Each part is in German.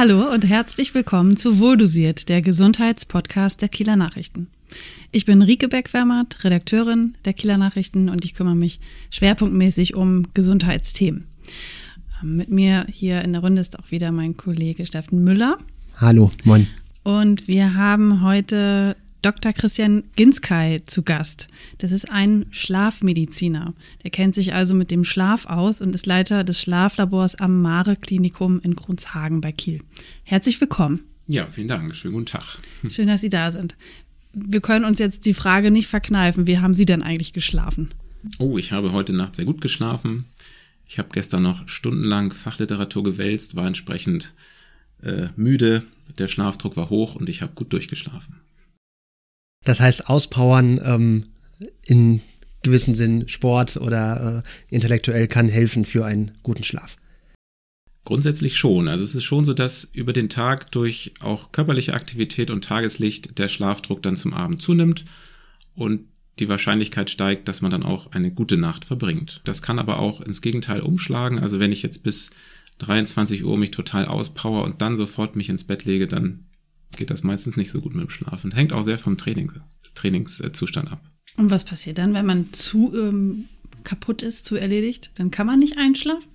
Hallo und herzlich willkommen zu Wohldosiert, der Gesundheitspodcast der Kieler Nachrichten. Ich bin Rike Beck-Wermert, Redakteurin der Kieler Nachrichten und ich kümmere mich schwerpunktmäßig um Gesundheitsthemen. Ähm, mit mir hier in der Runde ist auch wieder mein Kollege Steffen Müller. Hallo, moin. Und wir haben heute Dr. Christian Ginskay zu Gast. Das ist ein Schlafmediziner. Der kennt sich also mit dem Schlaf aus und ist Leiter des Schlaflabors am Mare Klinikum in Grunzhagen bei Kiel. Herzlich willkommen. Ja, vielen Dank. Schönen guten Tag. Schön, dass Sie da sind. Wir können uns jetzt die Frage nicht verkneifen. Wie haben Sie denn eigentlich geschlafen? Oh, ich habe heute Nacht sehr gut geschlafen. Ich habe gestern noch stundenlang Fachliteratur gewälzt, war entsprechend äh, müde. Der Schlafdruck war hoch und ich habe gut durchgeschlafen. Das heißt, auspowern ähm, in gewissem Sinn Sport oder äh, intellektuell kann helfen für einen guten Schlaf. Grundsätzlich schon. Also es ist schon so, dass über den Tag durch auch körperliche Aktivität und Tageslicht der Schlafdruck dann zum Abend zunimmt und die Wahrscheinlichkeit steigt, dass man dann auch eine gute Nacht verbringt. Das kann aber auch ins Gegenteil umschlagen. Also wenn ich jetzt bis 23 Uhr mich total auspower und dann sofort mich ins Bett lege, dann geht das meistens nicht so gut mit dem Schlafen. Hängt auch sehr vom Training, Trainingszustand ab. Und was passiert dann, wenn man zu ähm, kaputt ist, zu erledigt? Dann kann man nicht einschlafen?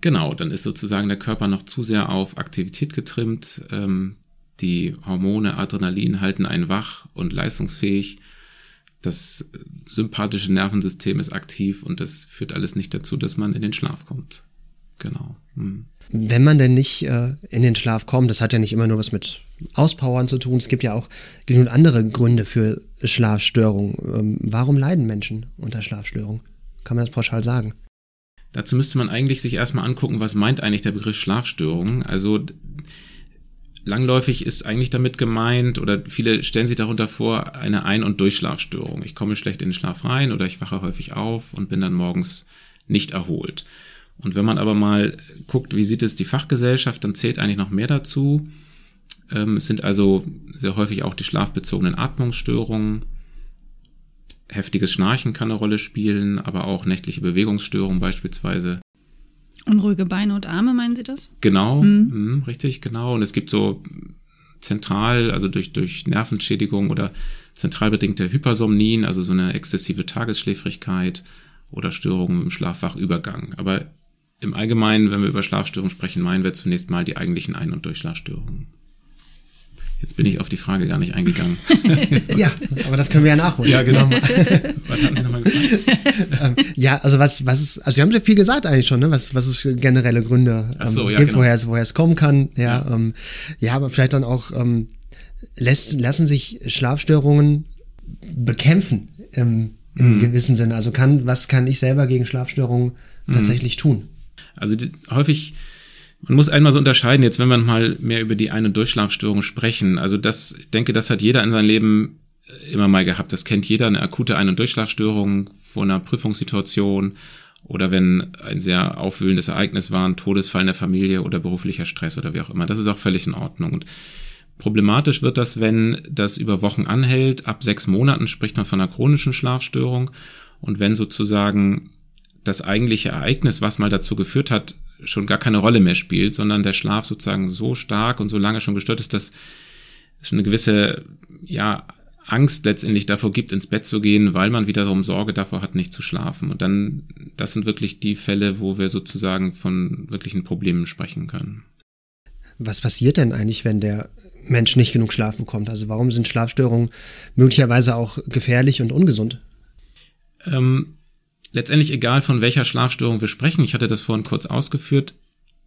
Genau, dann ist sozusagen der Körper noch zu sehr auf Aktivität getrimmt. Ähm, die Hormone Adrenalin halten einen wach und leistungsfähig. Das sympathische Nervensystem ist aktiv und das führt alles nicht dazu, dass man in den Schlaf kommt. Genau. Hm. Wenn man denn nicht äh, in den Schlaf kommt, das hat ja nicht immer nur was mit Auspowern zu tun, es gibt ja auch genug andere Gründe für Schlafstörungen. Ähm, warum leiden Menschen unter Schlafstörungen? Kann man das pauschal sagen? Dazu müsste man eigentlich sich erstmal angucken, was meint eigentlich der Begriff Schlafstörung. Also langläufig ist eigentlich damit gemeint, oder viele stellen sich darunter vor, eine Ein- und Durchschlafstörung. Ich komme schlecht in den Schlaf rein oder ich wache häufig auf und bin dann morgens nicht erholt. Und wenn man aber mal guckt, wie sieht es die Fachgesellschaft, dann zählt eigentlich noch mehr dazu. Ähm, es sind also sehr häufig auch die schlafbezogenen Atmungsstörungen. Heftiges Schnarchen kann eine Rolle spielen, aber auch nächtliche Bewegungsstörungen beispielsweise. Unruhige Beine und Arme, meinen Sie das? Genau, mhm. mh, richtig, genau. Und es gibt so zentral, also durch, durch Nervenschädigung oder zentral bedingte Hypersomnien, also so eine exzessive Tagesschläfrigkeit oder Störungen im Schlafwachübergang. Aber im Allgemeinen, wenn wir über Schlafstörungen sprechen, meinen wir zunächst mal die eigentlichen Ein- und Durchschlafstörungen. Jetzt bin ich auf die Frage gar nicht eingegangen. ja, aber das können wir ja nachholen. Ja, genau. was hatten Sie nochmal gefragt? ähm, ja, also was, was ist, also Sie haben sehr viel gesagt eigentlich schon, ne? was, was es für generelle Gründe ähm, so, ja, gibt, genau. woher, es, woher es kommen kann. Ja, ja. Ähm, ja aber vielleicht dann auch, ähm, lässt, lassen sich Schlafstörungen bekämpfen im, im mhm. gewissen Sinne. Also kann, was kann ich selber gegen Schlafstörungen mhm. tatsächlich tun? Also die, häufig, man muss einmal so unterscheiden, jetzt wenn wir mal mehr über die Ein- und Durchschlafstörung sprechen. Also das, ich denke, das hat jeder in seinem Leben immer mal gehabt. Das kennt jeder, eine akute Ein- und Durchschlafstörung vor einer Prüfungssituation oder wenn ein sehr aufwühlendes Ereignis war, ein Todesfall in der Familie oder beruflicher Stress oder wie auch immer. Das ist auch völlig in Ordnung. Und problematisch wird das, wenn das über Wochen anhält. Ab sechs Monaten spricht man von einer chronischen Schlafstörung. Und wenn sozusagen das eigentliche Ereignis, was mal dazu geführt hat, schon gar keine Rolle mehr spielt, sondern der Schlaf sozusagen so stark und so lange schon gestört ist, dass es schon eine gewisse, ja, Angst letztendlich davor gibt, ins Bett zu gehen, weil man wiederum Sorge davor hat, nicht zu schlafen. Und dann, das sind wirklich die Fälle, wo wir sozusagen von wirklichen Problemen sprechen können. Was passiert denn eigentlich, wenn der Mensch nicht genug Schlaf bekommt? Also warum sind Schlafstörungen möglicherweise auch gefährlich und ungesund? Ähm, letztendlich egal von welcher Schlafstörung wir sprechen, ich hatte das vorhin kurz ausgeführt,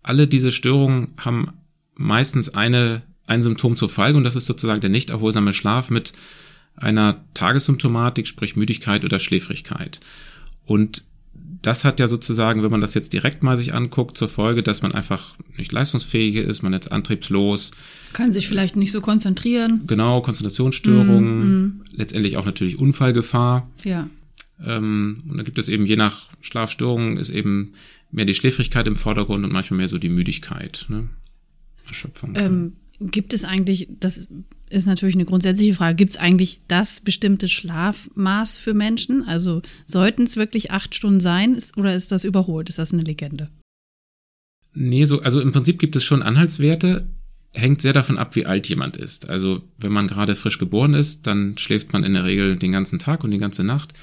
alle diese Störungen haben meistens eine, ein Symptom zur Folge und das ist sozusagen der nicht erholsame Schlaf mit einer Tagessymptomatik, sprich Müdigkeit oder Schläfrigkeit. Und das hat ja sozusagen, wenn man das jetzt direkt mal sich anguckt, zur Folge, dass man einfach nicht leistungsfähig ist, man jetzt antriebslos. Kann sich vielleicht nicht so konzentrieren. Genau, Konzentrationsstörungen, mm, mm. letztendlich auch natürlich Unfallgefahr. Ja. Ähm, und da gibt es eben je nach Schlafstörung ist eben mehr die Schläfrigkeit im Vordergrund und manchmal mehr so die Müdigkeit, ne? Erschöpfung. Ähm, gibt es eigentlich, das ist natürlich eine grundsätzliche Frage, gibt es eigentlich das bestimmte Schlafmaß für Menschen? Also sollten es wirklich acht Stunden sein oder ist das überholt? Ist das eine Legende? Nee, so, also im Prinzip gibt es schon Anhaltswerte, hängt sehr davon ab, wie alt jemand ist. Also wenn man gerade frisch geboren ist, dann schläft man in der Regel den ganzen Tag und die ganze Nacht.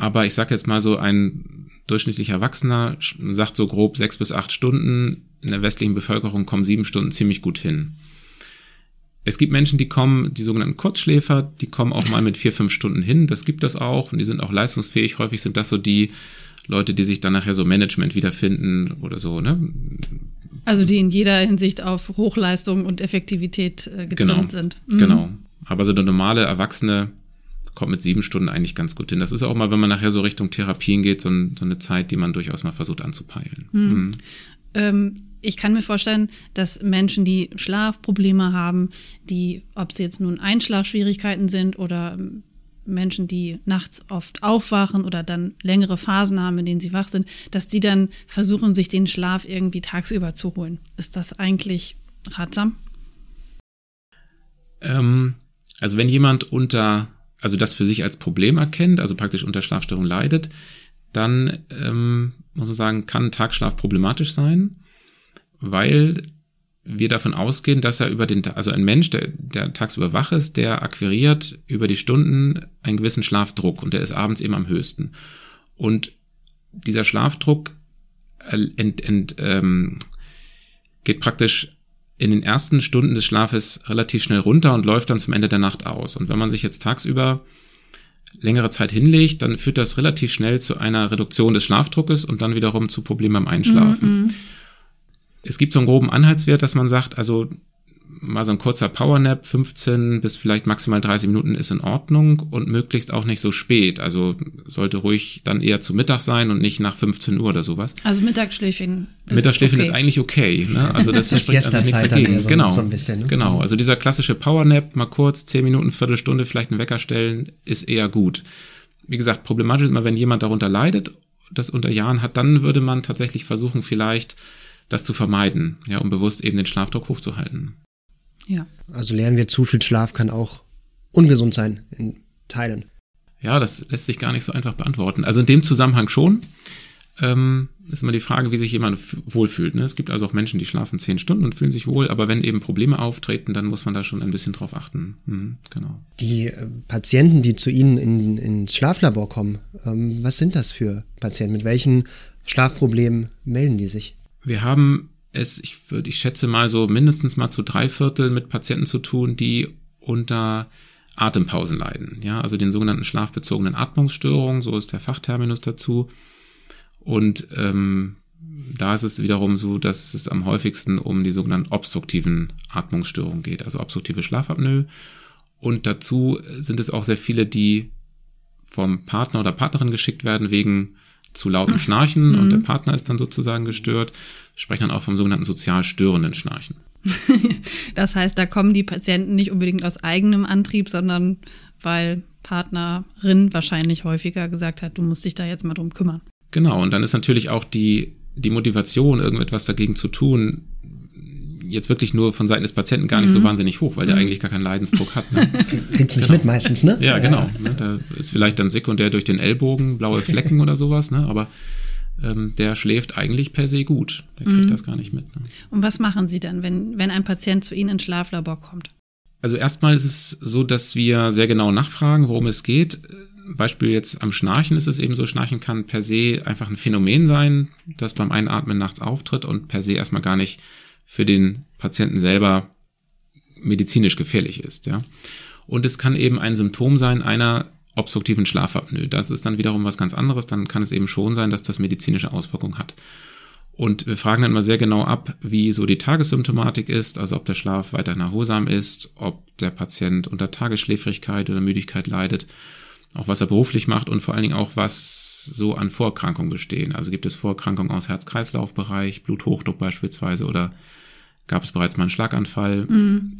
Aber ich sage jetzt mal so, ein durchschnittlicher Erwachsener sagt so grob sechs bis acht Stunden. In der westlichen Bevölkerung kommen sieben Stunden ziemlich gut hin. Es gibt Menschen, die kommen, die sogenannten Kurzschläfer, die kommen auch mal mit vier, fünf Stunden hin. Das gibt es auch und die sind auch leistungsfähig. Häufig sind das so die Leute, die sich dann nachher so Management wiederfinden oder so, ne? Also die in jeder Hinsicht auf Hochleistung und Effektivität äh, getrimmt genau, sind. Mhm. Genau. Aber so eine normale Erwachsene kommt mit sieben Stunden eigentlich ganz gut hin. Das ist auch mal, wenn man nachher so Richtung Therapien geht, so, ein, so eine Zeit, die man durchaus mal versucht anzupeilen. Mhm. Mhm. Ähm, ich kann mir vorstellen, dass Menschen, die Schlafprobleme haben, die, ob sie jetzt nun Einschlafschwierigkeiten sind oder ähm, Menschen, die nachts oft aufwachen oder dann längere Phasen haben, in denen sie wach sind, dass die dann versuchen, sich den Schlaf irgendwie tagsüber zu holen. Ist das eigentlich ratsam? Ähm, also wenn jemand unter, also das für sich als Problem erkennt, also praktisch unter Schlafstörung leidet, dann ähm, muss man sagen, kann Tagschlaf problematisch sein, weil wir davon ausgehen, dass er über den, also ein Mensch, der, der tagsüber wach ist, der akquiriert über die Stunden einen gewissen Schlafdruck und der ist abends eben am höchsten. Und dieser Schlafdruck ent, ent, ähm, geht praktisch in den ersten Stunden des Schlafes relativ schnell runter und läuft dann zum Ende der Nacht aus. Und wenn man sich jetzt tagsüber längere Zeit hinlegt, dann führt das relativ schnell zu einer Reduktion des Schlafdruckes und dann wiederum zu Problemen beim Einschlafen. Mm -mm es gibt so einen groben Anhaltswert, dass man sagt, also mal so ein kurzer Powernap, 15 bis vielleicht maximal 30 Minuten ist in Ordnung und möglichst auch nicht so spät. Also sollte ruhig dann eher zu Mittag sein und nicht nach 15 Uhr oder sowas. Also Mittagsschläfchen. Ist Mittagsschläfchen okay. ist eigentlich okay. Ne? Also das, das spricht also nichts dagegen. So, genau, so ein bisschen, ne? genau. Also dieser klassische Powernap, mal kurz 10 Minuten, Viertelstunde vielleicht einen Wecker stellen, ist eher gut. Wie gesagt, problematisch ist immer, wenn jemand darunter leidet, das unter Jahren hat, dann würde man tatsächlich versuchen, vielleicht das zu vermeiden, ja, um bewusst eben den Schlafdruck hochzuhalten. Ja. Also lernen wir, zu viel Schlaf kann auch ungesund sein in Teilen. Ja, das lässt sich gar nicht so einfach beantworten. Also in dem Zusammenhang schon. Ähm, ist immer die Frage, wie sich jemand wohlfühlt. Ne? Es gibt also auch Menschen, die schlafen zehn Stunden und fühlen sich wohl, aber wenn eben Probleme auftreten, dann muss man da schon ein bisschen drauf achten. Mhm, genau. Die äh, Patienten, die zu Ihnen in, ins Schlaflabor kommen, ähm, was sind das für Patienten? Mit welchen Schlafproblemen melden die sich? Wir haben es, ich würde, ich schätze mal so mindestens mal zu drei Viertel mit Patienten zu tun, die unter Atempausen leiden. Ja, also den sogenannten schlafbezogenen Atmungsstörungen, so ist der Fachterminus dazu. Und ähm, da ist es wiederum so, dass es am häufigsten um die sogenannten obstruktiven Atmungsstörungen geht, also obstruktive Schlafapnoe. Und dazu sind es auch sehr viele, die vom Partner oder Partnerin geschickt werden wegen zu lauten Schnarchen und der mhm. Partner ist dann sozusagen gestört. Wir sprechen dann auch vom sogenannten sozial störenden Schnarchen. das heißt, da kommen die Patienten nicht unbedingt aus eigenem Antrieb, sondern weil Partnerin wahrscheinlich häufiger gesagt hat, du musst dich da jetzt mal drum kümmern. Genau, und dann ist natürlich auch die, die Motivation, irgendetwas dagegen zu tun, jetzt wirklich nur von Seiten des Patienten gar nicht mhm. so wahnsinnig hoch, weil der mhm. eigentlich gar keinen Leidensdruck hat. Ne? Kriegt's nicht genau. mit meistens, ne? Ja, genau. Ne? Da ist vielleicht dann sekundär durch den Ellbogen blaue Flecken oder sowas, ne? Aber ähm, der schläft eigentlich per se gut. Der kriegt mhm. das gar nicht mit. Ne? Und was machen Sie dann, wenn, wenn ein Patient zu Ihnen ins Schlaflabor kommt? Also erstmal ist es so, dass wir sehr genau nachfragen, worum es geht. Beispiel jetzt am Schnarchen ist es eben so, Schnarchen kann per se einfach ein Phänomen sein, das beim Einatmen nachts auftritt und per se erstmal gar nicht für den Patienten selber medizinisch gefährlich ist, ja. Und es kann eben ein Symptom sein einer obstruktiven Schlafapnoe. Das ist dann wiederum was ganz anderes. Dann kann es eben schon sein, dass das medizinische Auswirkungen hat. Und wir fragen dann mal sehr genau ab, wie so die Tagessymptomatik ist, also ob der Schlaf weiter erholsam ist, ob der Patient unter Tagesschläfrigkeit oder Müdigkeit leidet, auch was er beruflich macht und vor allen Dingen auch, was so an Vorerkrankungen bestehen. Also gibt es Vorerkrankungen aus Herz-Kreislauf-Bereich, Bluthochdruck beispielsweise oder gab es bereits mal einen Schlaganfall. Mhm.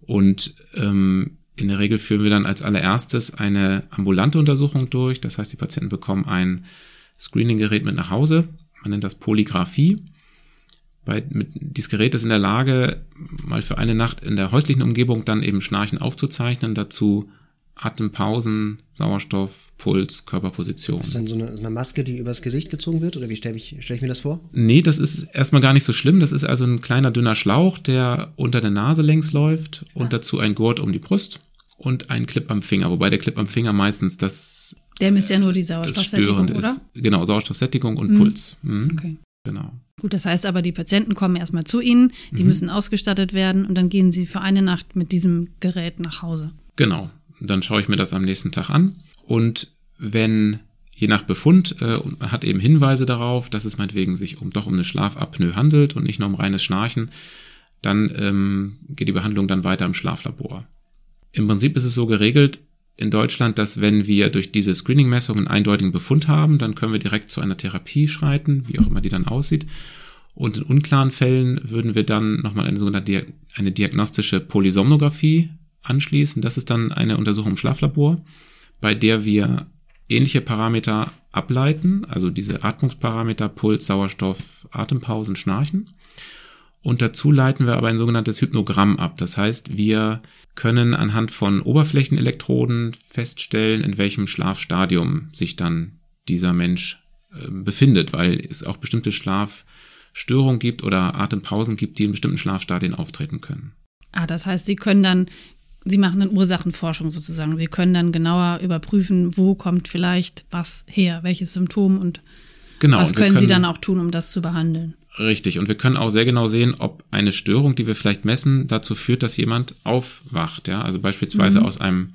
Und ähm, in der Regel führen wir dann als allererstes eine ambulante Untersuchung durch. Das heißt, die Patienten bekommen ein Screening-Gerät mit nach Hause. Man nennt das Polygraphie. Bei, mit, dieses Gerät ist in der Lage, mal für eine Nacht in der häuslichen Umgebung dann eben Schnarchen aufzuzeichnen, dazu Atempausen, Sauerstoff, Puls, Körperposition. Ist dann so eine, so eine Maske, die übers Gesicht gezogen wird? Oder wie stelle ich, stell ich mir das vor? Nee, das ist erstmal gar nicht so schlimm. Das ist also ein kleiner, dünner Schlauch, der unter der Nase längs läuft und ah. dazu ein Gurt um die Brust und ein Clip am Finger. Wobei der Clip am Finger meistens das. Der misst ja nur die Sauerstoffsättigung, oder? Ist. Genau, Sauerstoffsättigung und mhm. Puls. Mhm. Okay. Genau. Gut, das heißt aber, die Patienten kommen erstmal zu Ihnen, die mhm. müssen ausgestattet werden und dann gehen Sie für eine Nacht mit diesem Gerät nach Hause. Genau. Dann schaue ich mir das am nächsten Tag an. Und wenn je nach Befund äh, hat eben Hinweise darauf, dass es meinetwegen sich um doch um eine Schlafapnoe handelt und nicht nur um reines Schnarchen, dann ähm, geht die Behandlung dann weiter im Schlaflabor. Im Prinzip ist es so geregelt in Deutschland, dass wenn wir durch diese Screening-Messung einen eindeutigen Befund haben, dann können wir direkt zu einer Therapie schreiten, wie auch immer die dann aussieht. Und in unklaren Fällen würden wir dann nochmal eine sogenannte eine diagnostische Polysomnographie anschließen. Das ist dann eine Untersuchung im Schlaflabor, bei der wir ähnliche Parameter ableiten, also diese Atmungsparameter, Puls, Sauerstoff, Atempausen, Schnarchen. Und dazu leiten wir aber ein sogenanntes Hypnogramm ab. Das heißt, wir können anhand von Oberflächenelektroden feststellen, in welchem Schlafstadium sich dann dieser Mensch äh, befindet, weil es auch bestimmte Schlafstörungen gibt oder Atempausen gibt, die in bestimmten Schlafstadien auftreten können. Ah, das heißt, Sie können dann Sie machen dann Ursachenforschung sozusagen. Sie können dann genauer überprüfen, wo kommt vielleicht was her, welches Symptom und genau, was können, können Sie dann auch tun, um das zu behandeln. Richtig. Und wir können auch sehr genau sehen, ob eine Störung, die wir vielleicht messen, dazu führt, dass jemand aufwacht. Ja, also beispielsweise mhm. aus einem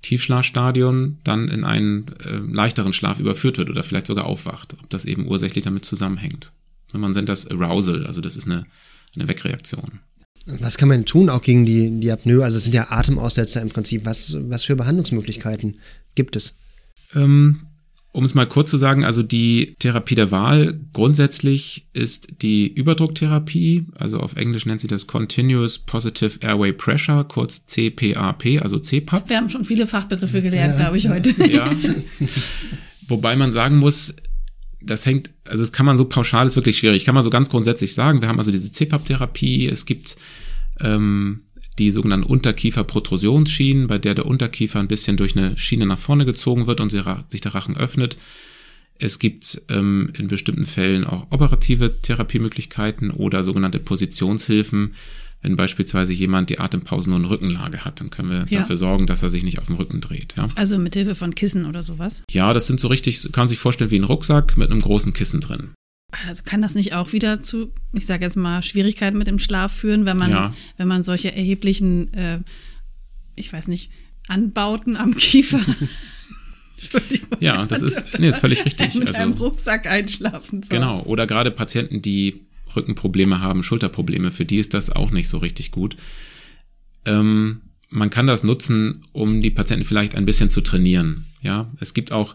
Tiefschlafstadion dann in einen äh, leichteren Schlaf überführt wird oder vielleicht sogar aufwacht. Ob das eben ursächlich damit zusammenhängt. Und man nennt das Arousal, also das ist eine, eine Wegreaktion. Was kann man tun auch gegen die, die Apnoe? Also es sind ja Atemaussetzer im Prinzip. Was, was für Behandlungsmöglichkeiten gibt es? Ähm, um es mal kurz zu sagen, also die Therapie der Wahl grundsätzlich ist die Überdrucktherapie, also auf Englisch nennt sie das Continuous Positive Airway Pressure, kurz CPAP, also CPAP. Wir haben schon viele Fachbegriffe gelernt, ja. glaube ich, heute. Ja. Wobei man sagen muss, das hängt, also das kann man so pauschal, ist wirklich schwierig. Kann man so ganz grundsätzlich sagen. Wir haben also diese CPAP-Therapie, es gibt ähm, die sogenannten Unterkiefer-Protrusionsschienen, bei der der Unterkiefer ein bisschen durch eine Schiene nach vorne gezogen wird und sich der Rachen öffnet. Es gibt ähm, in bestimmten Fällen auch operative Therapiemöglichkeiten oder sogenannte Positionshilfen. Wenn beispielsweise jemand die Atempause nur in Rückenlage hat, dann können wir ja. dafür sorgen, dass er sich nicht auf dem Rücken dreht. Ja? Also mit Hilfe von Kissen oder sowas? Ja, das sind so richtig, kann man sich vorstellen wie ein Rucksack mit einem großen Kissen drin. Also kann das nicht auch wieder zu, ich sage jetzt mal, Schwierigkeiten mit dem Schlaf führen, wenn man, ja. wenn man solche erheblichen, äh, ich weiß nicht, Anbauten am Kiefer. ja, das ist, nee, ist völlig richtig. Mit also, einem Rucksack einschlafen soll. Genau, oder gerade Patienten, die Rückenprobleme haben, Schulterprobleme, für die ist das auch nicht so richtig gut. Ähm, man kann das nutzen, um die Patienten vielleicht ein bisschen zu trainieren. Ja, es gibt auch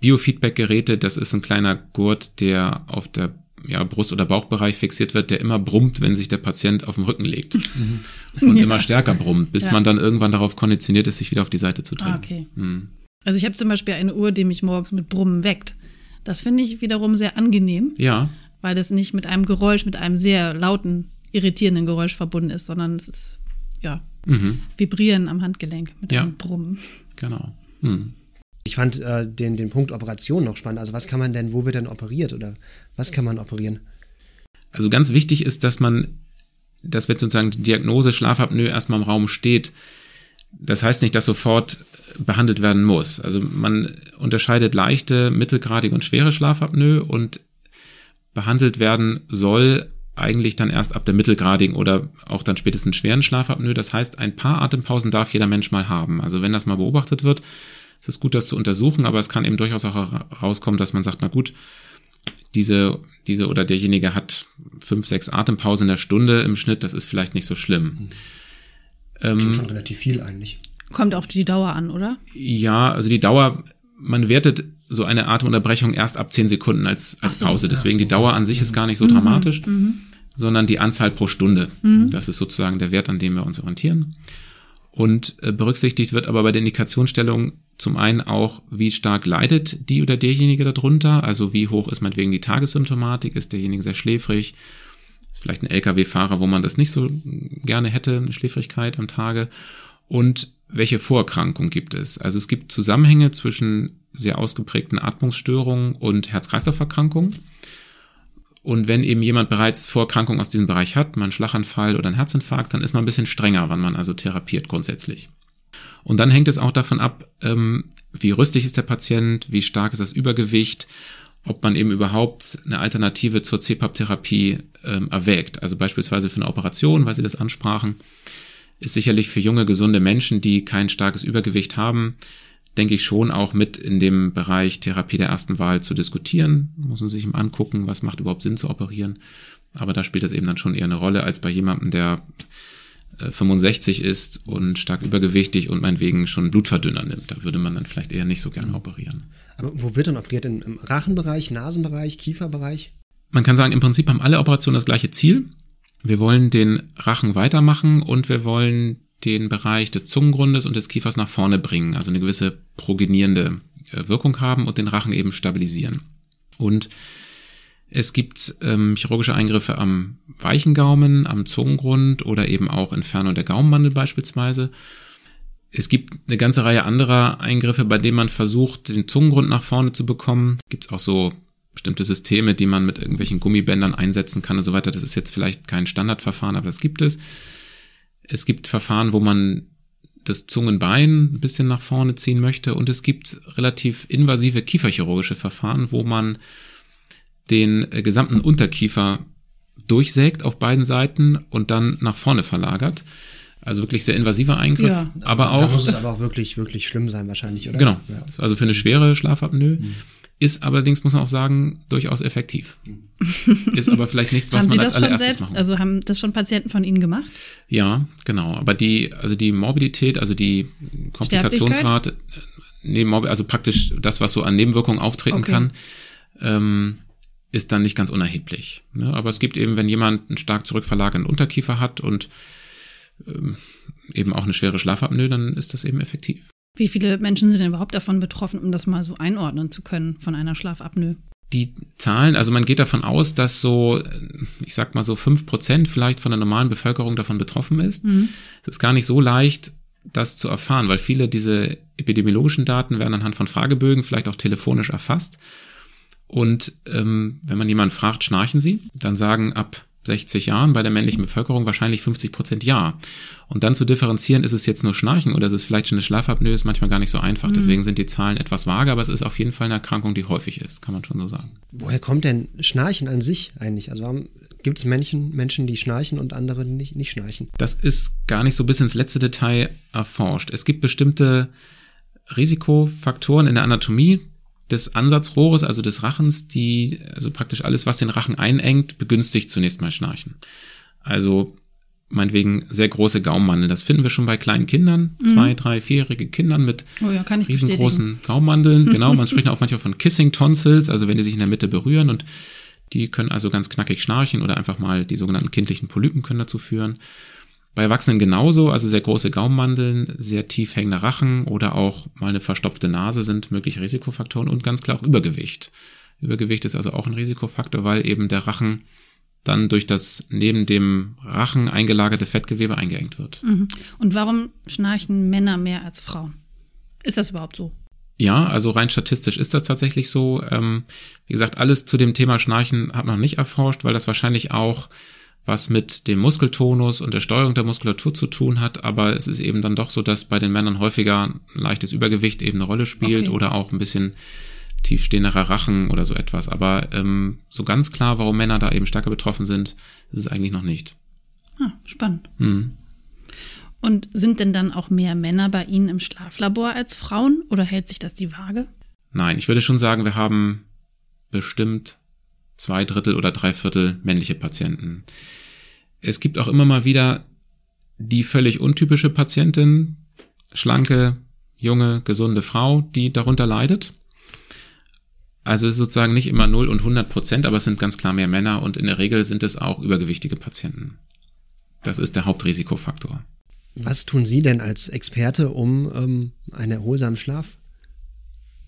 Biofeedback-Geräte. Das ist ein kleiner Gurt, der auf der ja, Brust- oder Bauchbereich fixiert wird, der immer brummt, wenn sich der Patient auf den Rücken legt. Mhm. Und ja. immer stärker brummt, bis ja. man dann irgendwann darauf konditioniert ist, sich wieder auf die Seite zu drehen. Ah, okay. Mhm. Also ich habe zum Beispiel eine Uhr, die mich morgens mit Brummen weckt. Das finde ich wiederum sehr angenehm. Ja weil das nicht mit einem Geräusch, mit einem sehr lauten, irritierenden Geräusch verbunden ist, sondern es ist, ja, mhm. Vibrieren am Handgelenk mit ja. einem Brummen. Genau. Mhm. Ich fand äh, den, den Punkt Operation noch spannend. Also was kann man denn, wo wird denn operiert oder was kann man operieren? Also ganz wichtig ist, dass man, dass wenn sozusagen die Diagnose Schlafapnoe erstmal im Raum steht, das heißt nicht, dass sofort behandelt werden muss. Also man unterscheidet leichte, mittelgradige und schwere Schlafapnoe und behandelt werden soll, eigentlich dann erst ab der mittelgradigen oder auch dann spätestens schweren Schlafapnoe. Das heißt, ein paar Atempausen darf jeder Mensch mal haben. Also wenn das mal beobachtet wird, ist es gut, das zu untersuchen, aber es kann eben durchaus auch herauskommen, dass man sagt, na gut, diese, diese oder derjenige hat fünf, sechs Atempausen in der Stunde im Schnitt, das ist vielleicht nicht so schlimm. Klingt ähm, schon relativ viel eigentlich. Kommt auf die Dauer an, oder? Ja, also die Dauer, man wertet so eine Atemunterbrechung erst ab zehn Sekunden als, als so, Pause. Deswegen die Dauer an sich ist gar nicht so mhm, dramatisch, mhm. sondern die Anzahl pro Stunde. Mhm. Das ist sozusagen der Wert, an dem wir uns orientieren. Und äh, berücksichtigt wird aber bei der Indikationsstellung zum einen auch, wie stark leidet die oder derjenige darunter, also wie hoch ist meinetwegen die Tagessymptomatik, ist derjenige sehr schläfrig, ist vielleicht ein Lkw-Fahrer, wo man das nicht so gerne hätte, eine Schläfrigkeit am Tage. Und welche Vorerkrankung gibt es? Also es gibt Zusammenhänge zwischen sehr ausgeprägten Atmungsstörungen und Herz-Kreislauf-Erkrankungen. Und wenn eben jemand bereits Vorerkrankungen aus diesem Bereich hat, mal einen Schlaganfall oder einen Herzinfarkt, dann ist man ein bisschen strenger, wann man also therapiert grundsätzlich. Und dann hängt es auch davon ab, ähm, wie rüstig ist der Patient, wie stark ist das Übergewicht, ob man eben überhaupt eine Alternative zur CPAP-Therapie ähm, erwägt. Also beispielsweise für eine Operation, weil Sie das ansprachen, ist sicherlich für junge, gesunde Menschen, die kein starkes Übergewicht haben, denke ich schon auch mit in dem Bereich Therapie der ersten Wahl zu diskutieren. Muss man sich eben angucken, was macht überhaupt Sinn zu operieren. Aber da spielt das eben dann schon eher eine Rolle als bei jemandem, der 65 äh, ist und stark übergewichtig und meinetwegen schon Blutverdünner nimmt. Da würde man dann vielleicht eher nicht so gerne operieren. Aber wo wird dann operiert? Im Rachenbereich, Nasenbereich, Kieferbereich? Man kann sagen, im Prinzip haben alle Operationen das gleiche Ziel. Wir wollen den Rachen weitermachen und wir wollen den Bereich des Zungengrundes und des Kiefers nach vorne bringen, also eine gewisse progenierende äh, Wirkung haben und den Rachen eben stabilisieren. Und es gibt ähm, chirurgische Eingriffe am weichen Gaumen, am Zungengrund oder eben auch Entfernung der Gaumenmandel beispielsweise. Es gibt eine ganze Reihe anderer Eingriffe, bei denen man versucht, den Zungengrund nach vorne zu bekommen. Gibt es auch so bestimmte Systeme, die man mit irgendwelchen Gummibändern einsetzen kann und so weiter. Das ist jetzt vielleicht kein Standardverfahren, aber das gibt es. Es gibt Verfahren, wo man das Zungenbein ein bisschen nach vorne ziehen möchte und es gibt relativ invasive kieferchirurgische Verfahren, wo man den äh, gesamten Unterkiefer durchsägt auf beiden Seiten und dann nach vorne verlagert. Also wirklich sehr invasiver Eingriff, ja, aber auch. Da muss es aber auch wirklich, wirklich schlimm sein, wahrscheinlich, oder? Genau. Ja. Also für eine schwere Schlafapnoe. Mhm. Ist allerdings, muss man auch sagen, durchaus effektiv. ist aber vielleicht nichts, was man als allererstes selbst, machen Also haben das schon Patienten von Ihnen gemacht? Ja, genau. Aber die, also die Morbidität, also die Komplikationsrate, nee, also praktisch das, was so an Nebenwirkungen auftreten okay. kann, ähm, ist dann nicht ganz unerheblich. Ne? Aber es gibt eben, wenn jemand einen stark zurückverlagernden Unterkiefer hat und ähm, eben auch eine schwere Schlafapnoe, dann ist das eben effektiv. Wie viele Menschen sind denn überhaupt davon betroffen, um das mal so einordnen zu können von einer Schlafapnoe? Die Zahlen, also man geht davon aus, dass so, ich sag mal so fünf Prozent vielleicht von der normalen Bevölkerung davon betroffen ist. Mhm. Es ist gar nicht so leicht, das zu erfahren, weil viele diese epidemiologischen Daten werden anhand von Fragebögen vielleicht auch telefonisch erfasst. Und ähm, wenn man jemanden fragt, schnarchen Sie, dann sagen ab 60 Jahren bei der männlichen Bevölkerung wahrscheinlich 50 Prozent ja. Und dann zu differenzieren, ist es jetzt nur Schnarchen oder ist es vielleicht schon eine Schlafapnoe, ist manchmal gar nicht so einfach. Mhm. Deswegen sind die Zahlen etwas vage, aber es ist auf jeden Fall eine Erkrankung, die häufig ist, kann man schon so sagen. Woher kommt denn Schnarchen an sich eigentlich? Also gibt es Menschen, Menschen, die schnarchen und andere, die nicht, nicht schnarchen? Das ist gar nicht so bis ins letzte Detail erforscht. Es gibt bestimmte Risikofaktoren in der Anatomie, des Ansatzrohres, also des Rachens, die, also praktisch alles, was den Rachen einengt, begünstigt zunächst mal Schnarchen. Also meinetwegen sehr große Gaummandel. Das finden wir schon bei kleinen Kindern, mhm. zwei, drei, vierjährige Kindern mit oh ja, riesengroßen Gaummandeln. Genau, man spricht auch manchmal von Kissing Tonsils, also wenn die sich in der Mitte berühren und die können also ganz knackig schnarchen oder einfach mal die sogenannten kindlichen Polypen können dazu führen. Bei Erwachsenen genauso, also sehr große Gaummandeln, sehr tief hängende Rachen oder auch mal eine verstopfte Nase sind mögliche Risikofaktoren und ganz klar auch Übergewicht. Übergewicht ist also auch ein Risikofaktor, weil eben der Rachen dann durch das neben dem Rachen eingelagerte Fettgewebe eingeengt wird. Mhm. Und warum schnarchen Männer mehr als Frauen? Ist das überhaupt so? Ja, also rein statistisch ist das tatsächlich so. Ähm, wie gesagt, alles zu dem Thema Schnarchen hat man noch nicht erforscht, weil das wahrscheinlich auch was mit dem Muskeltonus und der Steuerung der Muskulatur zu tun hat, aber es ist eben dann doch so, dass bei den Männern häufiger ein leichtes Übergewicht eben eine Rolle spielt okay. oder auch ein bisschen tiefstehenderer Rachen oder so etwas. Aber ähm, so ganz klar, warum Männer da eben stärker betroffen sind, ist es eigentlich noch nicht. Ah, spannend. Mhm. Und sind denn dann auch mehr Männer bei Ihnen im Schlaflabor als Frauen oder hält sich das die Waage? Nein, ich würde schon sagen, wir haben bestimmt zwei Drittel oder drei Viertel männliche Patienten. Es gibt auch immer mal wieder die völlig untypische Patientin, schlanke, junge, gesunde Frau, die darunter leidet. Also ist sozusagen nicht immer 0 und 100 Prozent, aber es sind ganz klar mehr Männer und in der Regel sind es auch übergewichtige Patienten. Das ist der Hauptrisikofaktor. Was tun Sie denn als Experte, um ähm, einen erholsamen Schlaf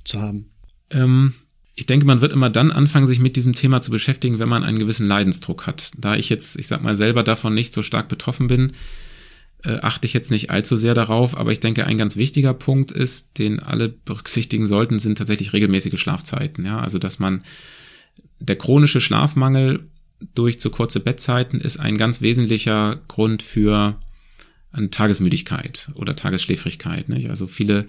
zu haben? Ähm, ich denke, man wird immer dann anfangen, sich mit diesem Thema zu beschäftigen, wenn man einen gewissen Leidensdruck hat. Da ich jetzt, ich sag mal, selber davon nicht so stark betroffen bin, äh, achte ich jetzt nicht allzu sehr darauf, aber ich denke, ein ganz wichtiger Punkt ist, den alle berücksichtigen sollten, sind tatsächlich regelmäßige Schlafzeiten. Ja, also dass man der chronische Schlafmangel durch zu kurze Bettzeiten ist ein ganz wesentlicher Grund für eine Tagesmüdigkeit oder Tagesschläfrigkeit. Nicht? Also viele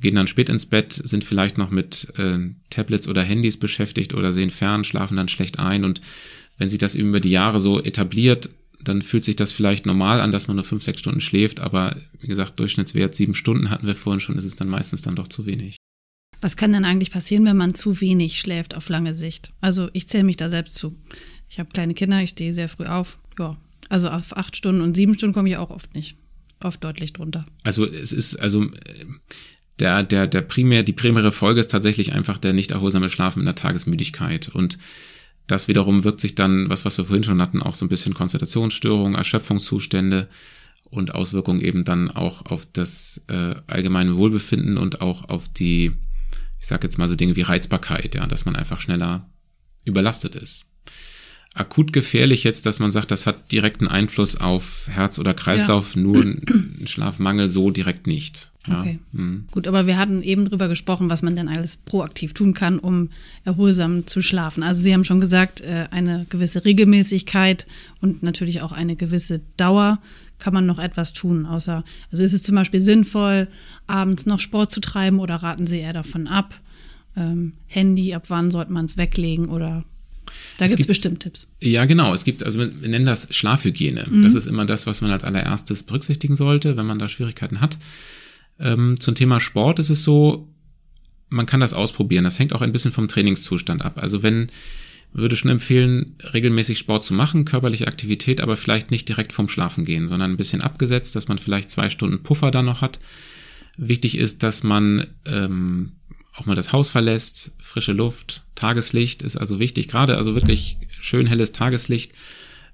gehen dann spät ins Bett, sind vielleicht noch mit äh, Tablets oder Handys beschäftigt oder sehen fern, schlafen dann schlecht ein und wenn sich das über die Jahre so etabliert, dann fühlt sich das vielleicht normal an, dass man nur fünf, sechs Stunden schläft, aber wie gesagt, Durchschnittswert sieben Stunden hatten wir vorhin schon, ist es dann meistens dann doch zu wenig. Was kann denn eigentlich passieren, wenn man zu wenig schläft auf lange Sicht? Also ich zähle mich da selbst zu. Ich habe kleine Kinder, ich stehe sehr früh auf. Ja, also auf acht Stunden und sieben Stunden komme ich auch oft nicht. Oft deutlich drunter. Also es ist, also der, der, der primär, die primäre Folge ist tatsächlich einfach der nicht erholsame Schlaf in der Tagesmüdigkeit. Und das wiederum wirkt sich dann, was, was wir vorhin schon hatten, auch so ein bisschen Konzentrationsstörungen, Erschöpfungszustände und Auswirkungen eben dann auch auf das äh, allgemeine Wohlbefinden und auch auf die, ich sag jetzt mal so Dinge wie Reizbarkeit, ja, dass man einfach schneller überlastet ist. Akut gefährlich jetzt, dass man sagt, das hat direkten Einfluss auf Herz oder Kreislauf, ja. nur ein Schlafmangel so direkt nicht. Ja. Okay. Mhm. Gut, aber wir hatten eben drüber gesprochen, was man denn alles proaktiv tun kann, um erholsam zu schlafen. Also Sie haben schon gesagt, äh, eine gewisse Regelmäßigkeit und natürlich auch eine gewisse Dauer kann man noch etwas tun, außer, also ist es zum Beispiel sinnvoll, abends noch Sport zu treiben oder raten Sie eher davon ab? Ähm, Handy, ab wann sollte man es weglegen oder da gibt es bestimmt Tipps. Ja, genau. Es gibt, also wir nennen das Schlafhygiene. Mhm. Das ist immer das, was man als allererstes berücksichtigen sollte, wenn man da Schwierigkeiten hat. Ähm, zum Thema Sport ist es so, man kann das ausprobieren. Das hängt auch ein bisschen vom Trainingszustand ab. Also wenn, würde schon empfehlen, regelmäßig Sport zu machen, körperliche Aktivität, aber vielleicht nicht direkt vom Schlafen gehen, sondern ein bisschen abgesetzt, dass man vielleicht zwei Stunden Puffer da noch hat. Wichtig ist, dass man ähm, auch mal das Haus verlässt, frische Luft, Tageslicht ist also wichtig, gerade also wirklich schön helles Tageslicht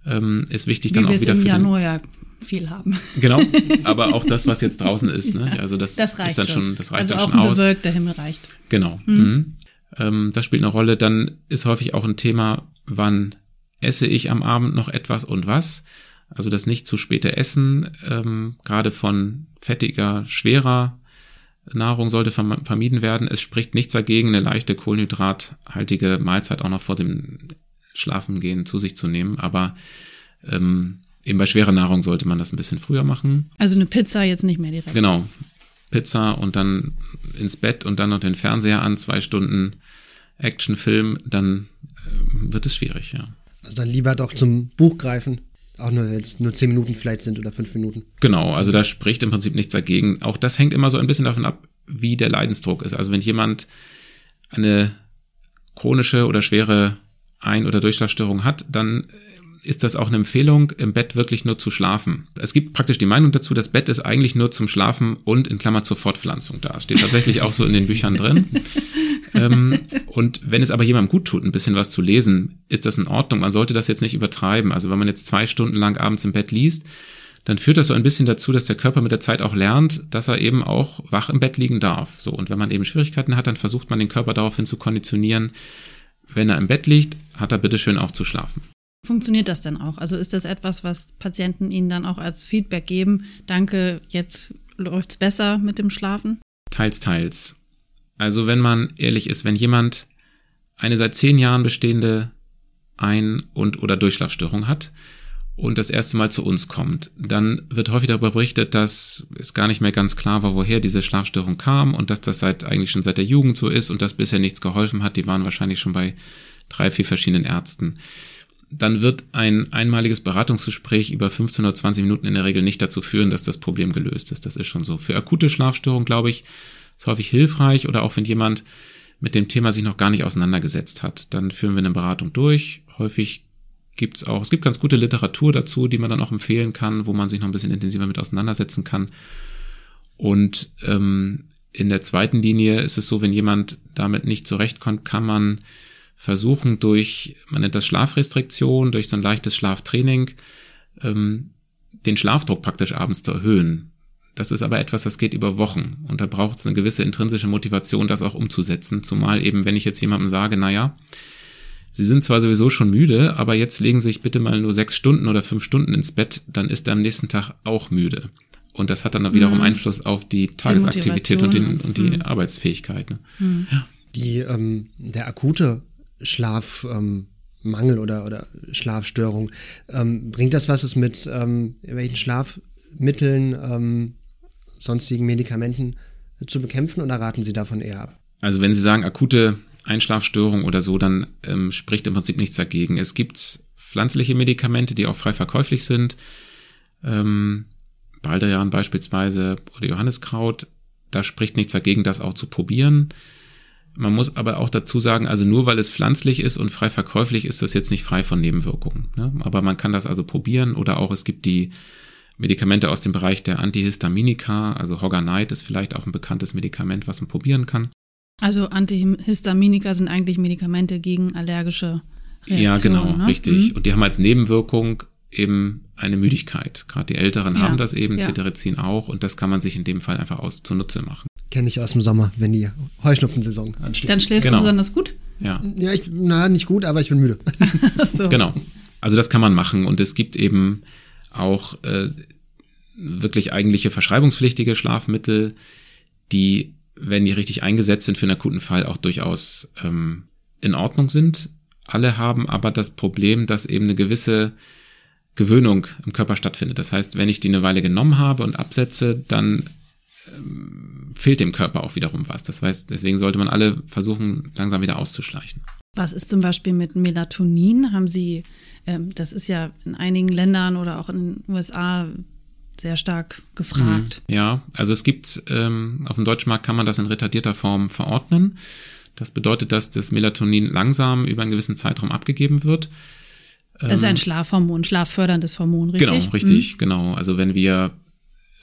ähm, ist wichtig Wie dann auch wieder im für Januar ja viel haben. Genau, aber auch das, was jetzt draußen ist, ne? also das, das reicht ist dann schon, das reicht also dann auch schon ein aus. bewölkter Himmel reicht. Genau. Hm. Mhm. Ähm, das spielt eine Rolle. Dann ist häufig auch ein Thema, wann esse ich am Abend noch etwas und was. Also das nicht zu späte Essen, ähm, gerade von fettiger, schwerer Nahrung sollte vermieden werden. Es spricht nichts dagegen, eine leichte kohlenhydrathaltige Mahlzeit auch noch vor dem Schlafengehen zu sich zu nehmen. Aber ähm, eben bei schwerer Nahrung sollte man das ein bisschen früher machen. Also eine Pizza jetzt nicht mehr direkt. Genau. Pizza und dann ins Bett und dann noch den Fernseher an, zwei Stunden Actionfilm, dann äh, wird es schwierig, ja. Also dann lieber doch zum Buch greifen. Auch nur jetzt nur zehn Minuten vielleicht sind oder fünf Minuten. Genau, also da spricht im Prinzip nichts dagegen. Auch das hängt immer so ein bisschen davon ab, wie der Leidensdruck ist. Also wenn jemand eine chronische oder schwere Ein- oder Durchschlafstörung hat, dann ist das auch eine Empfehlung, im Bett wirklich nur zu schlafen. Es gibt praktisch die Meinung dazu, das Bett ist eigentlich nur zum Schlafen und in Klammer zur Fortpflanzung da. Steht tatsächlich auch so in den Büchern drin. ähm, und wenn es aber jemandem gut tut, ein bisschen was zu lesen, ist das in Ordnung. Man sollte das jetzt nicht übertreiben. Also wenn man jetzt zwei Stunden lang abends im Bett liest, dann führt das so ein bisschen dazu, dass der Körper mit der Zeit auch lernt, dass er eben auch wach im Bett liegen darf. So. Und wenn man eben Schwierigkeiten hat, dann versucht man den Körper daraufhin zu konditionieren, wenn er im Bett liegt, hat er bitteschön auch zu schlafen. Funktioniert das denn auch? Also ist das etwas, was Patienten Ihnen dann auch als Feedback geben? Danke, jetzt läuft es besser mit dem Schlafen? Teils, teils. Also wenn man ehrlich ist, wenn jemand eine seit zehn Jahren bestehende Ein- und oder Durchschlafstörung hat und das erste Mal zu uns kommt, dann wird häufig darüber berichtet, dass es gar nicht mehr ganz klar war, woher diese Schlafstörung kam und dass das seit eigentlich schon seit der Jugend so ist und dass bisher nichts geholfen hat. Die waren wahrscheinlich schon bei drei, vier verschiedenen Ärzten. Dann wird ein einmaliges Beratungsgespräch über 15 oder 20 Minuten in der Regel nicht dazu führen, dass das Problem gelöst ist. Das ist schon so. Für akute Schlafstörungen, glaube ich, ist häufig hilfreich oder auch wenn jemand mit dem Thema sich noch gar nicht auseinandergesetzt hat, dann führen wir eine Beratung durch. Häufig gibt es auch, es gibt ganz gute Literatur dazu, die man dann auch empfehlen kann, wo man sich noch ein bisschen intensiver mit auseinandersetzen kann. Und ähm, in der zweiten Linie ist es so, wenn jemand damit nicht zurechtkommt, kann man versuchen durch, man nennt das Schlafrestriktion, durch so ein leichtes Schlaftraining, ähm, den Schlafdruck praktisch abends zu erhöhen. Das ist aber etwas, das geht über Wochen und da braucht es eine gewisse intrinsische Motivation, das auch umzusetzen. Zumal eben, wenn ich jetzt jemandem sage, naja, Sie sind zwar sowieso schon müde, aber jetzt legen Sie sich bitte mal nur sechs Stunden oder fünf Stunden ins Bett, dann ist er am nächsten Tag auch müde. Und das hat dann wiederum mhm. Einfluss auf die Tagesaktivität die und, den, und die mhm. Arbeitsfähigkeit. Ne? Mhm. Ja. Die, ähm, der akute Schlafmangel ähm, oder, oder Schlafstörung, ähm, bringt das was es mit ähm, welchen Schlafmitteln, ähm, sonstigen Medikamenten zu bekämpfen oder raten Sie davon eher ab? Also wenn Sie sagen akute Einschlafstörung oder so, dann ähm, spricht im Prinzip nichts dagegen. Es gibt pflanzliche Medikamente, die auch frei verkäuflich sind. Ähm, Baldrian beispielsweise oder Johanniskraut, da spricht nichts dagegen, das auch zu probieren. Man muss aber auch dazu sagen, also nur weil es pflanzlich ist und frei verkäuflich, ist das jetzt nicht frei von Nebenwirkungen. Ne? Aber man kann das also probieren oder auch es gibt die Medikamente aus dem Bereich der Antihistaminika, also Hoganite ist vielleicht auch ein bekanntes Medikament, was man probieren kann. Also Antihistaminika sind eigentlich Medikamente gegen allergische Reaktionen. Ja, genau, ne? richtig. Mhm. Und die haben als Nebenwirkung eben eine Müdigkeit. Gerade die Älteren ja. haben das eben, ja. Cetirizin auch, und das kann man sich in dem Fall einfach aus zunutze machen. Kenne ich aus dem Sommer, wenn die Heuschnupfensaison ansteht. Dann schläfst genau. du besonders gut? Ja. Ja, ich, na, nicht gut, aber ich bin müde. so. Genau. Also das kann man machen und es gibt eben auch äh, wirklich eigentliche verschreibungspflichtige Schlafmittel, die, wenn die richtig eingesetzt sind für einen akuten Fall, auch durchaus ähm, in Ordnung sind. Alle haben aber das Problem, dass eben eine gewisse Gewöhnung im Körper stattfindet. Das heißt, wenn ich die eine Weile genommen habe und absetze, dann fehlt dem Körper auch wiederum was. Das heißt, deswegen sollte man alle versuchen, langsam wieder auszuschleichen. Was ist zum Beispiel mit Melatonin? Haben Sie, ähm, das ist ja in einigen Ländern oder auch in den USA sehr stark gefragt. Mhm, ja, also es gibt, ähm, auf dem deutschen Markt kann man das in retardierter Form verordnen. Das bedeutet, dass das Melatonin langsam über einen gewissen Zeitraum abgegeben wird. Das ist ein ähm, Schlafhormon, schlafförderndes Hormon, richtig? Genau, richtig, mhm. genau. Also wenn wir,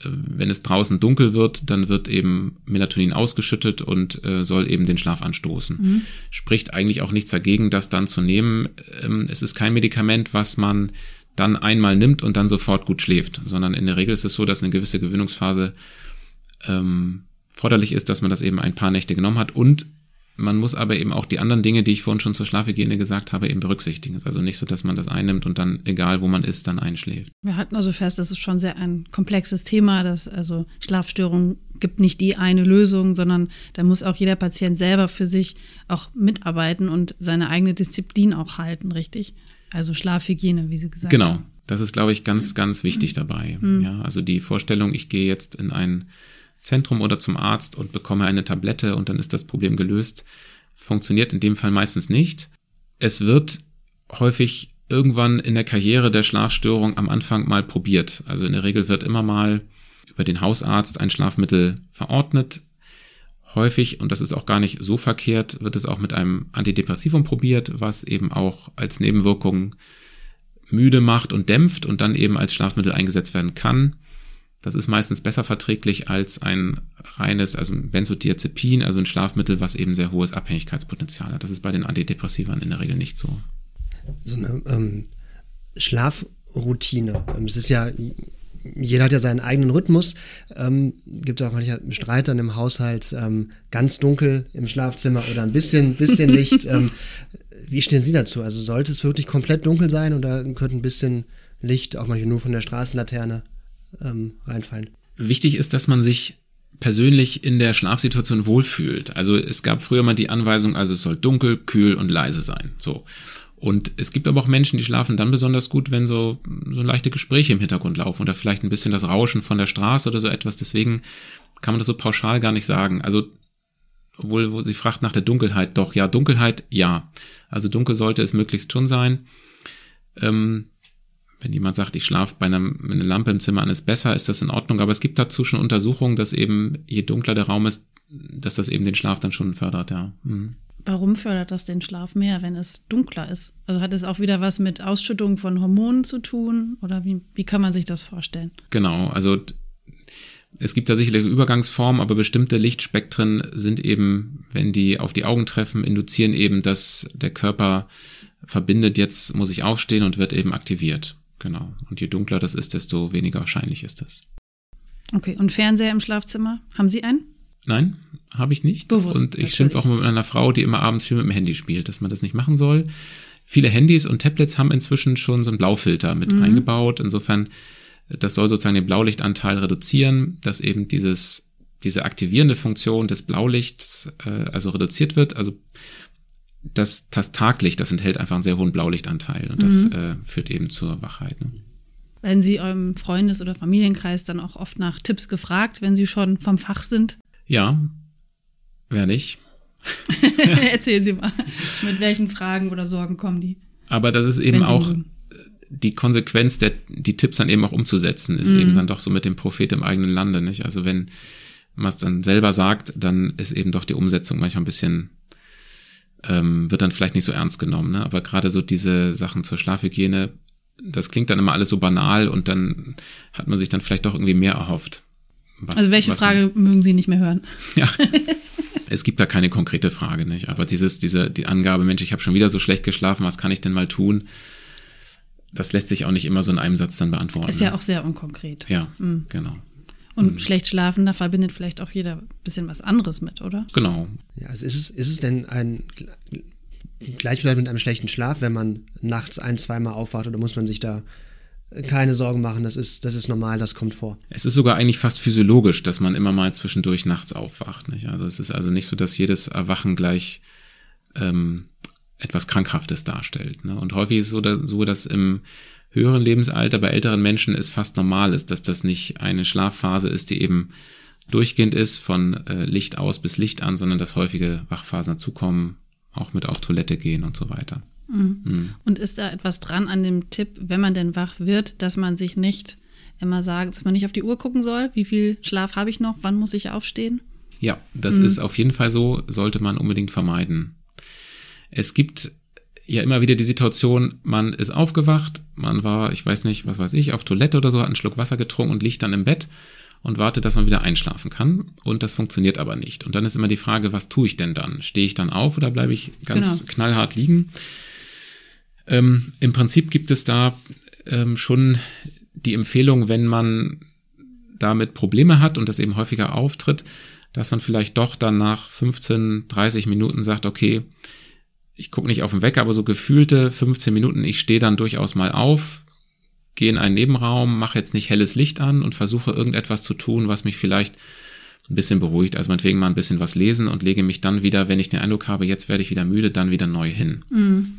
wenn es draußen dunkel wird, dann wird eben Melatonin ausgeschüttet und äh, soll eben den Schlaf anstoßen. Mhm. Spricht eigentlich auch nichts dagegen, das dann zu nehmen. Ähm, es ist kein Medikament, was man dann einmal nimmt und dann sofort gut schläft, sondern in der Regel ist es so, dass eine gewisse Gewöhnungsphase ähm, forderlich ist, dass man das eben ein paar Nächte genommen hat und man muss aber eben auch die anderen Dinge, die ich vorhin schon zur Schlafhygiene gesagt habe, eben berücksichtigen. Also nicht so, dass man das einnimmt und dann, egal wo man ist, dann einschläft. Wir hatten also fest, das ist schon sehr ein komplexes Thema, dass also Schlafstörungen gibt nicht die eine Lösung, sondern da muss auch jeder Patient selber für sich auch mitarbeiten und seine eigene Disziplin auch halten, richtig? Also Schlafhygiene, wie Sie gesagt genau. haben. Genau. Das ist, glaube ich, ganz, ganz wichtig dabei. Mhm. Ja, also die Vorstellung, ich gehe jetzt in ein Zentrum oder zum Arzt und bekomme eine Tablette und dann ist das Problem gelöst. Funktioniert in dem Fall meistens nicht. Es wird häufig irgendwann in der Karriere der Schlafstörung am Anfang mal probiert. Also in der Regel wird immer mal über den Hausarzt ein Schlafmittel verordnet. Häufig, und das ist auch gar nicht so verkehrt, wird es auch mit einem Antidepressivum probiert, was eben auch als Nebenwirkung müde macht und dämpft und dann eben als Schlafmittel eingesetzt werden kann. Das ist meistens besser verträglich als ein reines, also ein Benzodiazepin, also ein Schlafmittel, was eben sehr hohes Abhängigkeitspotenzial hat. Das ist bei den Antidepressivern in der Regel nicht so. So eine ähm, Schlafroutine. Ähm, es ist ja, jeder hat ja seinen eigenen Rhythmus. Ähm, gibt auch manchmal Streit dann im Haushalt, ähm, ganz dunkel im Schlafzimmer oder ein bisschen, bisschen Licht. ähm, wie stehen Sie dazu? Also sollte es wirklich komplett dunkel sein oder könnte ein bisschen Licht auch mal nur von der Straßenlaterne ähm, reinfallen. Wichtig ist, dass man sich persönlich in der Schlafsituation wohlfühlt. Also es gab früher mal die Anweisung, also es soll dunkel, kühl und leise sein. So. Und es gibt aber auch Menschen, die schlafen dann besonders gut, wenn so, so leichte Gespräche im Hintergrund laufen oder vielleicht ein bisschen das Rauschen von der Straße oder so etwas. Deswegen kann man das so pauschal gar nicht sagen. Also, obwohl, wo sie fragt nach der Dunkelheit, doch, ja, Dunkelheit, ja. Also dunkel sollte es möglichst schon sein. Ähm, wenn jemand sagt, ich schlafe bei einer, eine Lampe im Zimmer an ist besser, ist das in Ordnung. Aber es gibt dazu schon Untersuchungen, dass eben je dunkler der Raum ist, dass das eben den Schlaf dann schon fördert, ja. Mhm. Warum fördert das den Schlaf mehr, wenn es dunkler ist? Also hat es auch wieder was mit Ausschüttung von Hormonen zu tun? Oder wie, wie kann man sich das vorstellen? Genau, also es gibt da sicherlich Übergangsformen, aber bestimmte Lichtspektren sind eben, wenn die auf die Augen treffen, induzieren eben, dass der Körper verbindet, jetzt muss ich aufstehen und wird eben aktiviert. Genau. Und je dunkler das ist, desto weniger wahrscheinlich ist das. Okay, und Fernseher im Schlafzimmer? Haben Sie einen? Nein, habe ich nicht. Bewusst, und ich schimpfe auch mit einer Frau, die immer abends viel mit dem Handy spielt, dass man das nicht machen soll. Viele Handys und Tablets haben inzwischen schon so einen Blaufilter mit mhm. eingebaut. Insofern, das soll sozusagen den Blaulichtanteil reduzieren, dass eben dieses, diese aktivierende Funktion des Blaulichts äh, also reduziert wird. Also das, das Taglicht, das enthält einfach einen sehr hohen Blaulichtanteil und das mhm. äh, führt eben zur Wachheit. Ne? Werden Sie eurem Freundes- oder Familienkreis dann auch oft nach Tipps gefragt, wenn Sie schon vom Fach sind? Ja, werde ich. Erzählen Sie mal, mit welchen Fragen oder Sorgen kommen die? Aber das ist eben auch mögen. die Konsequenz, der, die Tipps dann eben auch umzusetzen, ist mhm. eben dann doch so mit dem Prophet im eigenen Lande, nicht? Also wenn man es dann selber sagt, dann ist eben doch die Umsetzung manchmal ein bisschen, ähm, wird dann vielleicht nicht so ernst genommen, ne? Aber gerade so diese Sachen zur Schlafhygiene, das klingt dann immer alles so banal und dann hat man sich dann vielleicht doch irgendwie mehr erhofft. Was, also welche Frage man, mögen Sie nicht mehr hören? Ja. es gibt da keine konkrete Frage, nicht? Aber dieses, diese, die Angabe, Mensch, ich habe schon wieder so schlecht geschlafen, was kann ich denn mal tun? Das lässt sich auch nicht immer so in einem Satz dann beantworten. Ist ja auch sehr unkonkret. Ja, mhm. genau. Und mhm. schlecht schlafen, da verbindet vielleicht auch jeder ein bisschen was anderes mit, oder? Genau. Ja, also ist es, ist es denn ein gleichbedeutend mit einem schlechten Schlaf, wenn man nachts ein, zweimal aufwacht oder muss man sich da keine Sorgen machen, das ist, das ist normal, das kommt vor. Es ist sogar eigentlich fast physiologisch, dass man immer mal zwischendurch nachts aufwacht. Nicht? Also es ist also nicht so, dass jedes Erwachen gleich ähm, etwas Krankhaftes darstellt. Ne? Und häufig ist es so, so, dass im höheren Lebensalter bei älteren Menschen es fast normal ist, dass das nicht eine Schlafphase ist, die eben durchgehend ist, von äh, Licht aus bis Licht an, sondern dass häufige Wachphasen dazukommen, auch mit auf Toilette gehen und so weiter. Mhm. Mhm. Und ist da etwas dran an dem Tipp, wenn man denn wach wird, dass man sich nicht immer sagt, dass man nicht auf die Uhr gucken soll, wie viel Schlaf habe ich noch, wann muss ich aufstehen? Ja, das mhm. ist auf jeden Fall so, sollte man unbedingt vermeiden. Es gibt ja immer wieder die Situation, man ist aufgewacht, man war, ich weiß nicht, was weiß ich, auf Toilette oder so, hat einen Schluck Wasser getrunken und liegt dann im Bett und wartet, dass man wieder einschlafen kann. Und das funktioniert aber nicht. Und dann ist immer die Frage, was tue ich denn dann? Stehe ich dann auf oder bleibe ich ganz genau. knallhart liegen? Ähm, Im Prinzip gibt es da ähm, schon die Empfehlung, wenn man damit Probleme hat und das eben häufiger auftritt, dass man vielleicht doch dann nach 15, 30 Minuten sagt, okay, ich gucke nicht auf den Wecker, aber so gefühlte 15 Minuten, ich stehe dann durchaus mal auf, gehe in einen Nebenraum, mache jetzt nicht helles Licht an und versuche irgendetwas zu tun, was mich vielleicht ein bisschen beruhigt. Also meinetwegen mal ein bisschen was lesen und lege mich dann wieder, wenn ich den Eindruck habe, jetzt werde ich wieder müde, dann wieder neu hin. Mhm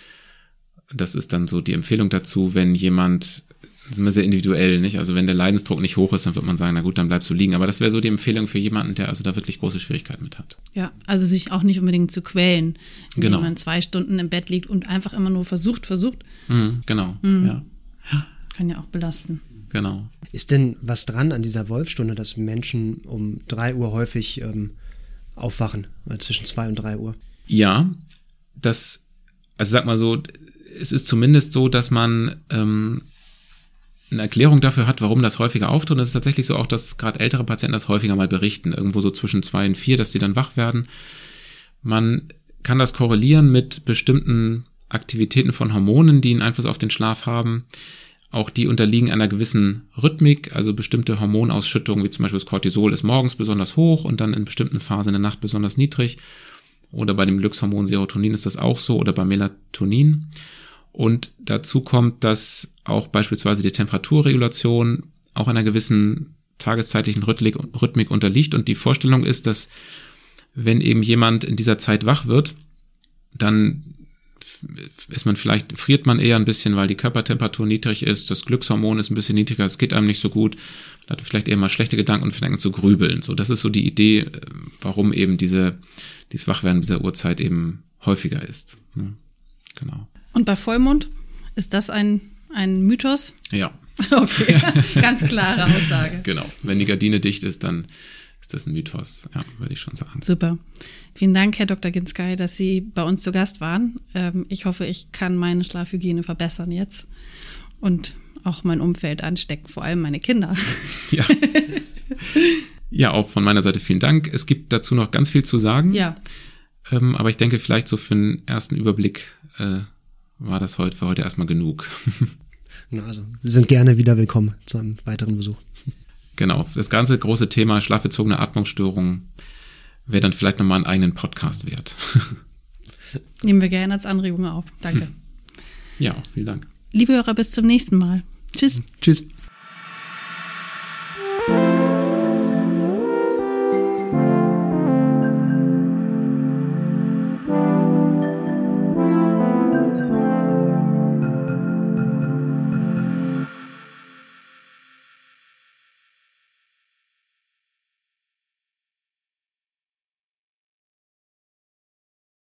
das ist dann so die Empfehlung dazu, wenn jemand, das ist immer sehr individuell, nicht? Also wenn der Leidensdruck nicht hoch ist, dann wird man sagen, na gut, dann bleibst du liegen. Aber das wäre so die Empfehlung für jemanden, der also da wirklich große Schwierigkeiten mit hat. Ja, also sich auch nicht unbedingt zu quälen, indem genau. man zwei Stunden im Bett liegt und einfach immer nur versucht, versucht. Mhm, genau, mhm. ja. Kann ja auch belasten. Genau. Ist denn was dran an dieser Wolfstunde, dass Menschen um drei Uhr häufig ähm, aufwachen, also zwischen zwei und drei Uhr? Ja, das, also sag mal so, es ist zumindest so, dass man ähm, eine Erklärung dafür hat, warum das häufiger auftritt. Es ist tatsächlich so auch, dass gerade ältere Patienten das häufiger mal berichten, irgendwo so zwischen zwei und vier, dass sie dann wach werden. Man kann das korrelieren mit bestimmten Aktivitäten von Hormonen, die einen Einfluss auf den Schlaf haben. Auch die unterliegen einer gewissen Rhythmik, also bestimmte Hormonausschüttungen, wie zum Beispiel das Cortisol, ist morgens besonders hoch und dann in bestimmten Phasen in der Nacht besonders niedrig. Oder bei dem Glückshormon Serotonin ist das auch so oder bei Melatonin. Und dazu kommt, dass auch beispielsweise die Temperaturregulation auch einer gewissen tageszeitlichen Rhythmik, unterliegt. Und die Vorstellung ist, dass wenn eben jemand in dieser Zeit wach wird, dann ist man vielleicht, friert man eher ein bisschen, weil die Körpertemperatur niedrig ist, das Glückshormon ist ein bisschen niedriger, es geht einem nicht so gut, man hat vielleicht eher mal schlechte Gedanken und fängt an zu grübeln. So, das ist so die Idee, warum eben diese, dieses Wachwerden dieser Uhrzeit eben häufiger ist. Genau. Und bei Vollmond ist das ein, ein Mythos? Ja. Okay, ganz klare Aussage. Genau. Wenn die Gardine dicht ist, dann ist das ein Mythos, ja, würde ich schon sagen. Super. Vielen Dank, Herr Dr. Ginskay, dass Sie bei uns zu Gast waren. Ähm, ich hoffe, ich kann meine Schlafhygiene verbessern jetzt und auch mein Umfeld anstecken, vor allem meine Kinder. Ja. Ja, auch von meiner Seite vielen Dank. Es gibt dazu noch ganz viel zu sagen. Ja. Ähm, aber ich denke, vielleicht so für einen ersten Überblick äh, war das heute für heute erstmal genug. also, Sie sind gerne wieder willkommen zu einem weiteren Besuch. Genau, das ganze große Thema schlafbezogene Atmungsstörungen wäre dann vielleicht nochmal einen eigenen Podcast wert. Nehmen wir gerne als Anregung auf. Danke. Ja, vielen Dank. Liebe Hörer, bis zum nächsten Mal. Tschüss. Tschüss.